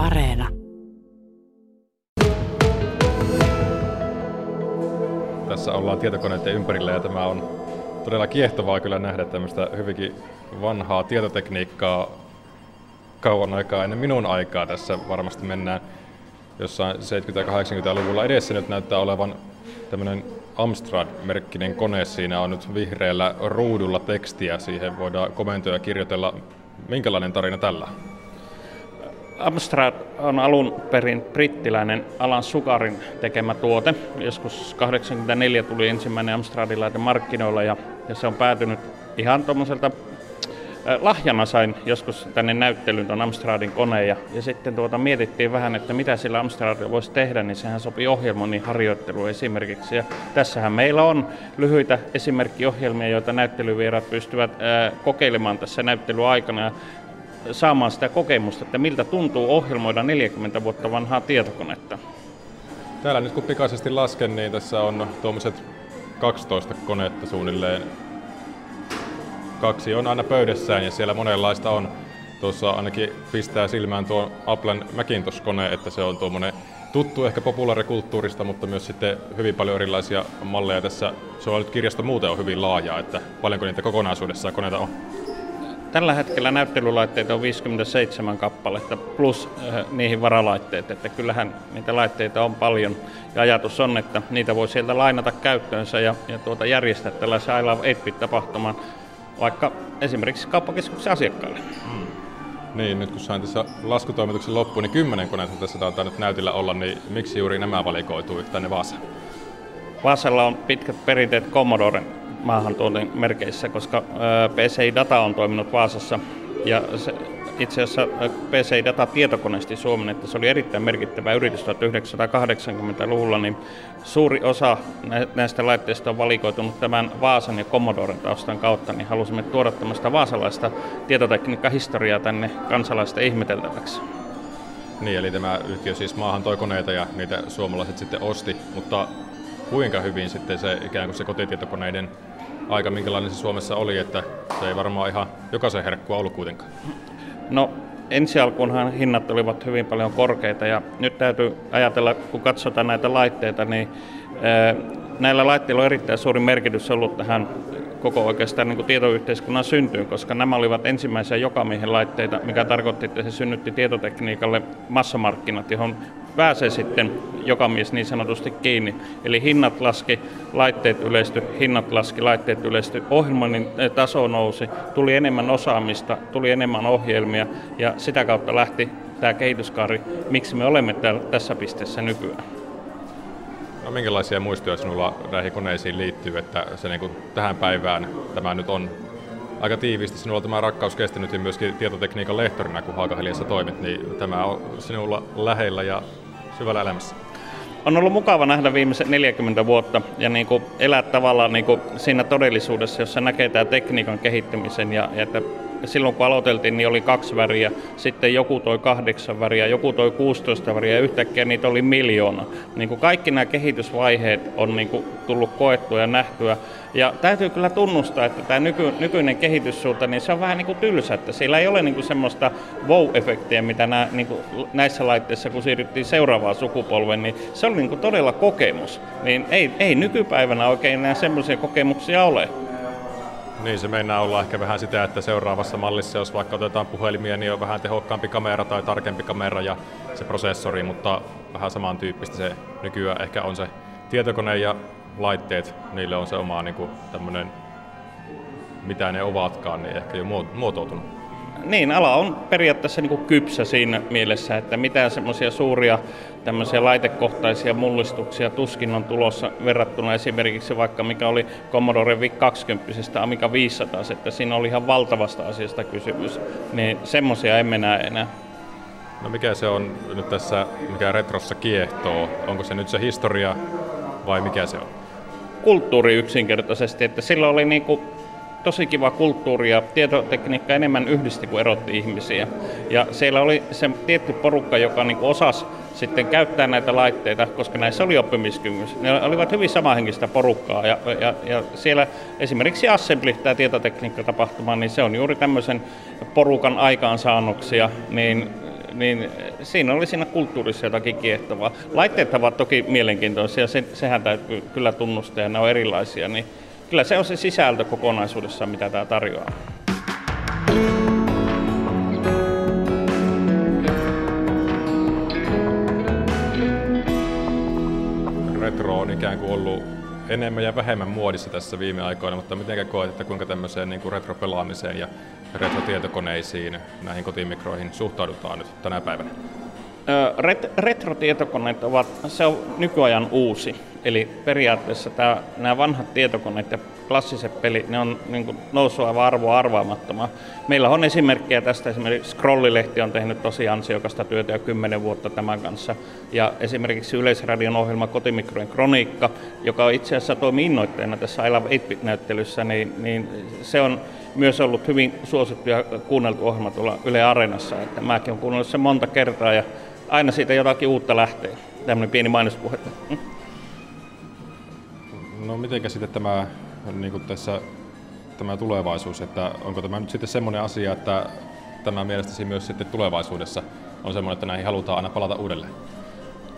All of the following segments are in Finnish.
Areena. Tässä ollaan tietokoneiden ympärillä ja tämä on todella kiehtovaa kyllä nähdä tämmöistä hyvinkin vanhaa tietotekniikkaa kauan aikaa ennen minun aikaa. Tässä varmasti mennään jossain 70-80-luvulla edessä nyt näyttää olevan tämmöinen Amstrad-merkkinen kone. Siinä on nyt vihreällä ruudulla tekstiä. Siihen voidaan komentoja kirjoitella. Minkälainen tarina tällä? Amstrad on alun perin brittiläinen Alan Sugarin tekemä tuote. Joskus 84 tuli ensimmäinen Amstradilaite markkinoilla ja, ja se on päätynyt ihan tuommoiselta lahjana sain joskus tänne näyttelyyn tuon Amstradin koneen ja, ja sitten tuota mietittiin vähän, että mitä sillä Amstradilla voisi tehdä, niin sehän sopii ohjelmoinnin harjoittelu esimerkiksi. Ja tässähän meillä on lyhyitä esimerkkiohjelmia, joita näyttelyvierat pystyvät ää, kokeilemaan tässä näyttelyaikana saamaan sitä kokemusta, että miltä tuntuu ohjelmoida 40 vuotta vanhaa tietokonetta. Täällä nyt kun pikaisesti lasken, niin tässä on tuommoiset 12 konetta suunnilleen kaksi on aina pöydässään ja siellä monenlaista on. Tuossa ainakin pistää silmään tuo Applen Macintosh-kone, että se on tuommoinen tuttu ehkä populaarikulttuurista, mutta myös sitten hyvin paljon erilaisia malleja tässä. Se on nyt kirjasto muuten on hyvin laaja, että paljonko niitä kokonaisuudessaan koneita on? Tällä hetkellä näyttelylaitteita on 57 kappaletta plus äh, niihin varalaitteet, että kyllähän niitä laitteita on paljon. Ja ajatus on, että niitä voi sieltä lainata käyttöönsä ja, ja tuota järjestää tällaisen I Love 8-tapahtuman vaikka esimerkiksi kauppakeskuksen asiakkaille. Mm. Niin, nyt kun sain tässä laskutoimituksen loppuun, niin kymmenen koneita tässä taitaa nyt näytillä olla, niin miksi juuri nämä valikoituu tänne Vaasaan? Vaasalla on pitkät perinteet Commodoren maahantuonnin merkeissä, koska PCI-data on toiminut Vaasassa ja se itse asiassa PC Data tietokoneesti Suomen, että se oli erittäin merkittävä yritys 1980-luvulla, niin suuri osa näistä laitteista on valikoitunut tämän Vaasan ja Commodoren taustan kautta, niin halusimme tuoda tämmöistä vaasalaista tietotekniikkahistoriaa tänne kansalaisten ihmeteltäväksi. Niin, eli tämä yhtiö siis maahan toi koneita ja niitä suomalaiset sitten osti, mutta kuinka hyvin sitten se ikään kuin se kotitietokoneiden aika, minkälainen se Suomessa oli, että se ei varmaan ihan jokaisen herkkua ollut kuitenkaan. No ensi alkuunhan hinnat olivat hyvin paljon korkeita ja nyt täytyy ajatella, kun katsotaan näitä laitteita, niin näillä laitteilla on erittäin suuri merkitys ollut tähän koko oikeastaan niin kuin tietoyhteiskunnan syntyyn, koska nämä olivat ensimmäisiä jokamiehen laitteita, mikä tarkoitti, että se synnytti tietotekniikalle massamarkkinat, johon pääsee sitten joka mies niin sanotusti kiinni. Eli hinnat laski, laitteet yleisty, hinnat laski, laitteet yleisty, ohjelmoinnin eh, taso nousi, tuli enemmän osaamista, tuli enemmän ohjelmia ja sitä kautta lähti tämä kehityskaari, miksi me olemme täällä, tässä pisteessä nykyään. No, minkälaisia muistoja sinulla näihin koneisiin liittyy, että se niin kuin tähän päivään tämä nyt on aika tiiviisti. Sinulla tämä rakkaus kestänyt myöskin tietotekniikan lehtorina, kun Haakaheliassa toimit, niin tämä on sinulla lähellä ja syvällä elämässä. On ollut mukava nähdä viimeiset 40 vuotta ja niin kuin elää tavallaan niin kuin siinä todellisuudessa, jossa näkee tämä tekniikan kehittymisen ja, ja että silloin kun aloiteltiin, niin oli kaksi väriä, sitten joku toi kahdeksan väriä, joku toi 16 väriä ja yhtäkkiä niitä oli miljoona. Niin kuin kaikki nämä kehitysvaiheet on niin kuin tullut koettua ja nähtyä. Ja täytyy kyllä tunnustaa, että tämä nyky, nykyinen kehityssuunta, niin se on vähän niin kuin tylsä, että siellä ei ole niin kuin semmoista wow-efektiä, mitä nämä, niin kuin näissä laitteissa, kun siirryttiin seuraavaan sukupolven, niin se oli niin kuin todella kokemus. Niin ei, ei nykypäivänä oikein enää semmoisia kokemuksia ole. Niin, se meinaa olla ehkä vähän sitä, että seuraavassa mallissa, jos vaikka otetaan puhelimia, niin on vähän tehokkaampi kamera tai tarkempi kamera ja se prosessori, mutta vähän samantyyppistä se nykyään ehkä on se tietokone ja laitteet, niille on se oma niin kuin, tämmöinen, mitä ne ovatkaan, niin ehkä jo muotoutunut niin, ala on periaatteessa niin kuin kypsä siinä mielessä, että mitään semmoisia suuria tämmöisiä laitekohtaisia mullistuksia tuskin on tulossa verrattuna esimerkiksi vaikka mikä oli Commodore VIC 20 Amiga 500, että siinä oli ihan valtavasta asiasta kysymys, niin semmoisia emme näe enää. No mikä se on nyt tässä, mikä retrossa kiehtoo? Onko se nyt se historia vai mikä se on? Kulttuuri yksinkertaisesti, että sillä oli niin kuin tosi kiva kulttuuri ja tietotekniikka enemmän yhdisti kuin erotti ihmisiä. Ja siellä oli se tietty porukka, joka niin osasi sitten käyttää näitä laitteita, koska näissä oli oppimiskynnys. Ne olivat hyvin samahenkistä porukkaa ja, ja, ja siellä esimerkiksi Assembly, tämä tietotekniikka-tapahtuma, niin se on juuri tämmöisen porukan aikaansaannoksia, niin niin siinä oli siinä kulttuurissa jotakin kiehtovaa. Laitteet ovat toki mielenkiintoisia, se, sehän täytyy kyllä tunnustaa ja ne on erilaisia, niin kyllä se on se sisältö kokonaisuudessaan, mitä tämä tarjoaa. Retro on ikään kuin ollut enemmän ja vähemmän muodissa tässä viime aikoina, mutta miten koet, että kuinka tämmöiseen niin kuin retropelaamiseen ja retrotietokoneisiin, näihin kotimikroihin suhtaudutaan nyt tänä päivänä? Ret- retrotietokoneet ovat, se on nykyajan uusi. Eli periaatteessa tämä, nämä vanhat tietokoneet ja klassiset pelit, ne on niin noussut aivan arvoa arvaamattomaan. Meillä on esimerkkejä tästä, esimerkiksi Scrollilehti on tehnyt tosi ansiokasta työtä jo kymmenen vuotta tämän kanssa. Ja esimerkiksi Yleisradion ohjelma Kotimikrojen kroniikka, joka itse asiassa toimii innoitteena tässä I Love 8-bit-näyttelyssä, niin, niin se on myös ollut hyvin suosittu ja kuunneltu ohjelma tuolla Yle Areenassa. Että mäkin olen kuunnellut sen monta kertaa ja aina siitä jotakin uutta lähtee. Tämmöinen pieni mainospuhe. No miten sitten tämä, niin kuin tässä, tämä tulevaisuus, että onko tämä nyt sitten semmoinen asia, että tämä mielestäsi myös sitten tulevaisuudessa on semmoinen, että näihin halutaan aina palata uudelleen?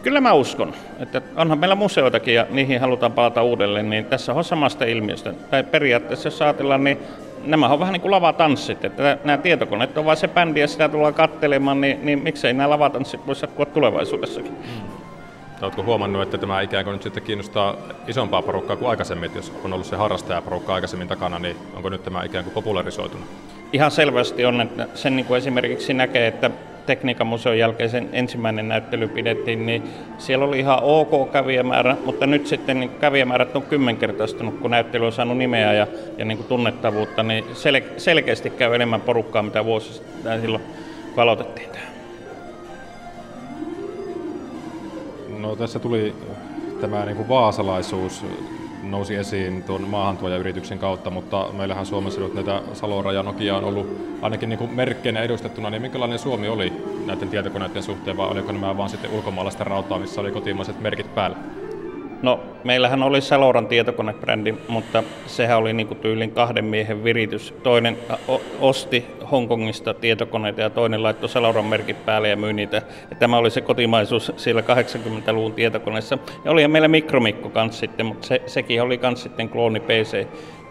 Kyllä mä uskon, että onhan meillä museoitakin ja niihin halutaan palata uudelleen, niin tässä on samasta ilmiöstä. Tai periaatteessa jos ajatellaan, niin nämä on vähän niin kuin lavatanssit, että nämä tietokoneet on vain se bändi ja sitä tullaan kattelemaan, niin, niin miksei nämä lavatanssit voisi jatkua tulevaisuudessakin. Mm. Oletko huomannut, että tämä ikään kuin nyt sitten kiinnostaa isompaa porukkaa kuin aikaisemmin, että jos on ollut se harrastajaporukka aikaisemmin takana, niin onko nyt tämä ikään kuin popularisoitunut? Ihan selvästi on, että sen niin kuin esimerkiksi näkee, että Tekniikan museon jälkeisen ensimmäinen näyttely pidettiin, niin siellä oli ihan ok kävijämäärä, mutta nyt sitten niin kävijämäärät on kymmenkertaistunut, kun näyttely on saanut nimeä ja, ja niin kuin tunnettavuutta, niin sel- selkeästi käy enemmän porukkaa, mitä vuosi sitten silloin, kun aloitettiin tämä. No tässä tuli tämä niin kuin vaasalaisuus nousi esiin tuon maahantuojayrityksen kautta, mutta meillähän Suomessa nyt näitä Salora ja Nokia on ollut ainakin niin kuin merkkeinä edustettuna, niin minkälainen Suomi oli näiden tietokoneiden suhteen, vai oliko nämä vaan sitten ulkomaalaisten rautaa, missä oli kotimaiset merkit päällä? No, meillähän oli Saloran tietokonebrändi, mutta sehän oli niin kuin tyylin kahden miehen viritys. Toinen osti Hongkongista tietokoneita ja toinen laittoi Saloran merkit päälle ja myi niitä. Ja tämä oli se kotimaisuus siellä 80-luvun tietokoneessa. Ja oli meillä mikromikko kanssa sitten, mutta se, sekin oli kanssa sitten klooni PC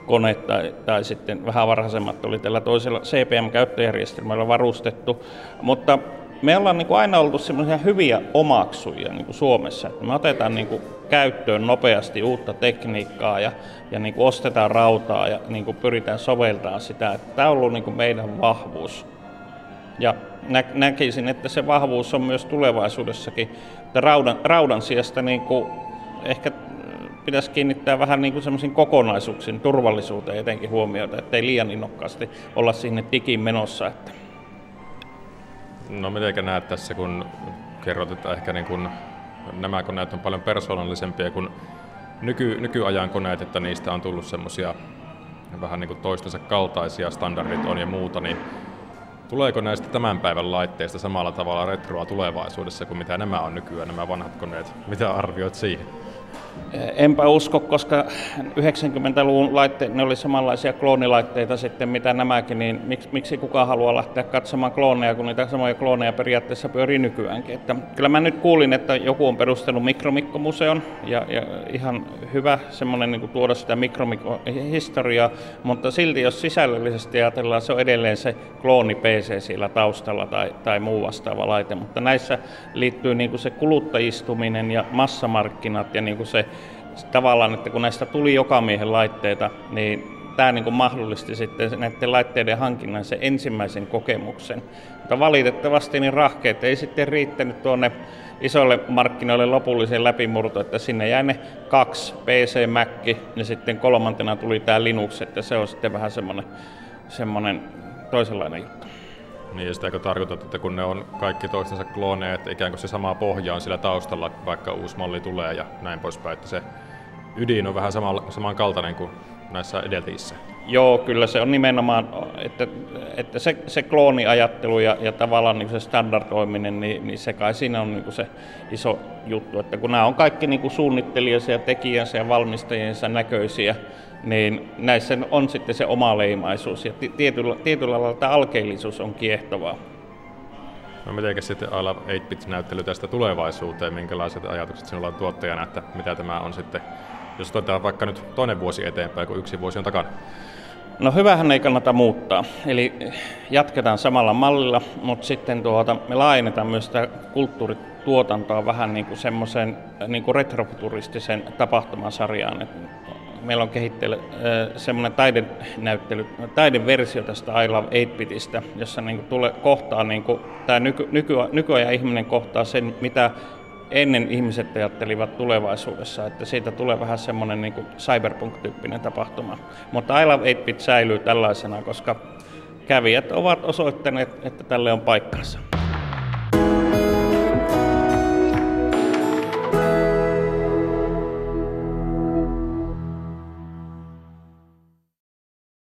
kone tai, tai sitten vähän varhaisemmat oli tällä toisella CPM-käyttöjärjestelmällä varustettu. Mutta me ollaan niin kuin aina oltu semmoisia hyviä omaksuja niin kuin Suomessa, että me otetaan niin kuin käyttöön nopeasti uutta tekniikkaa ja, ja niin kuin ostetaan rautaa ja niin kuin pyritään soveltamaan sitä. Että tämä on ollut niin kuin meidän vahvuus. Ja nä- näkisin, että se vahvuus on myös tulevaisuudessakin. Että raudan, raudan sijasta niin kuin ehkä pitäisi kiinnittää vähän niin kuin semmoisiin kokonaisuuksiin, turvallisuuteen etenkin huomiota, ettei liian innokkaasti olla sinne digin menossa. Että No miten näet tässä, kun kerrot, että ehkä niin kun nämä koneet on paljon persoonallisempia kuin nyky, nykyajan koneet, että niistä on tullut semmoisia vähän niin kuin toistensa kaltaisia, standardit on ja muuta, niin tuleeko näistä tämän päivän laitteista samalla tavalla retroa tulevaisuudessa kuin mitä nämä on nykyään, nämä vanhat koneet? Mitä arvioit siihen? Enpä usko, koska 90-luvun laitteet, ne oli samanlaisia kloonilaitteita sitten mitä nämäkin, niin miksi, miksi kukaan haluaa lähteä katsomaan klooneja, kun niitä samoja klooneja periaatteessa pyörii nykyäänkin. Että kyllä mä nyt kuulin, että joku on perustellut mikromikkomuseon ja, ja ihan hyvä semmoinen niin tuoda sitä mikromikkohistoriaa, mutta silti jos sisällöllisesti ajatellaan, se on edelleen se klooni PC siellä taustalla tai, tai muu vastaava laite, mutta näissä liittyy niin kuin se kuluttajistuminen ja massamarkkinat ja niin kuin se tavallaan, että kun näistä tuli joka miehen laitteita, niin tämä niin kuin mahdollisti sitten näiden laitteiden hankinnan sen ensimmäisen kokemuksen. Mutta valitettavasti niin rahkeet ei sitten riittänyt tuonne isolle markkinoille lopulliseen läpimurto, että sinne jäi ne kaksi, PC, Mac ja sitten kolmantena tuli tämä Linux, että se on sitten vähän semmoinen, semmoinen toisenlainen juttu. Niin, sitäkö tarkoitat, että kun ne on kaikki toistensa klooneja, että ikään kuin se sama pohja on sillä taustalla, vaikka uusi malli tulee ja näin poispäin, että se ydin on vähän samankaltainen kuin näissä edeltäjissä. Joo, kyllä se on nimenomaan, että, että se, se klooniajattelu ja, ja tavallaan niin se standardoiminen, niin, niin se kai siinä on niin se iso juttu, että kun nämä on kaikki niin suunnittelijansa ja tekijänsä ja valmistajiensa näköisiä, niin näissä on sitten se oma leimaisuus ja tietyllä, tietyllä lailla tämä alkeellisuus on kiehtovaa. No mitenkä sitten I Love 8-bit-näyttely tästä tulevaisuuteen, minkälaiset ajatukset sinulla on tuottajana, että mitä tämä on sitten, jos otetaan vaikka nyt toinen vuosi eteenpäin, kun yksi vuosi on takana? No hyvähän ei kannata muuttaa, eli jatketaan samalla mallilla, mutta sitten tuota, me laajennetaan myös sitä kulttuurituotantoa vähän niin kuin semmoisen niin kuin retrofuturistisen tapahtumasarjaan. Et meillä on kehitteillä semmoinen taidenäyttely, taideversio tästä I Love 8-bitistä, jossa niin tule, kohtaa, niin kuin, tämä nyky, nyky, nykyajan ihminen kohtaa sen, mitä ennen ihmiset ajattelivat tulevaisuudessa, että siitä tulee vähän semmoinen niin cyberpunk-tyyppinen tapahtuma. Mutta I Love 8-bit säilyy tällaisena, koska kävijät ovat osoittaneet, että tälle on paikkansa.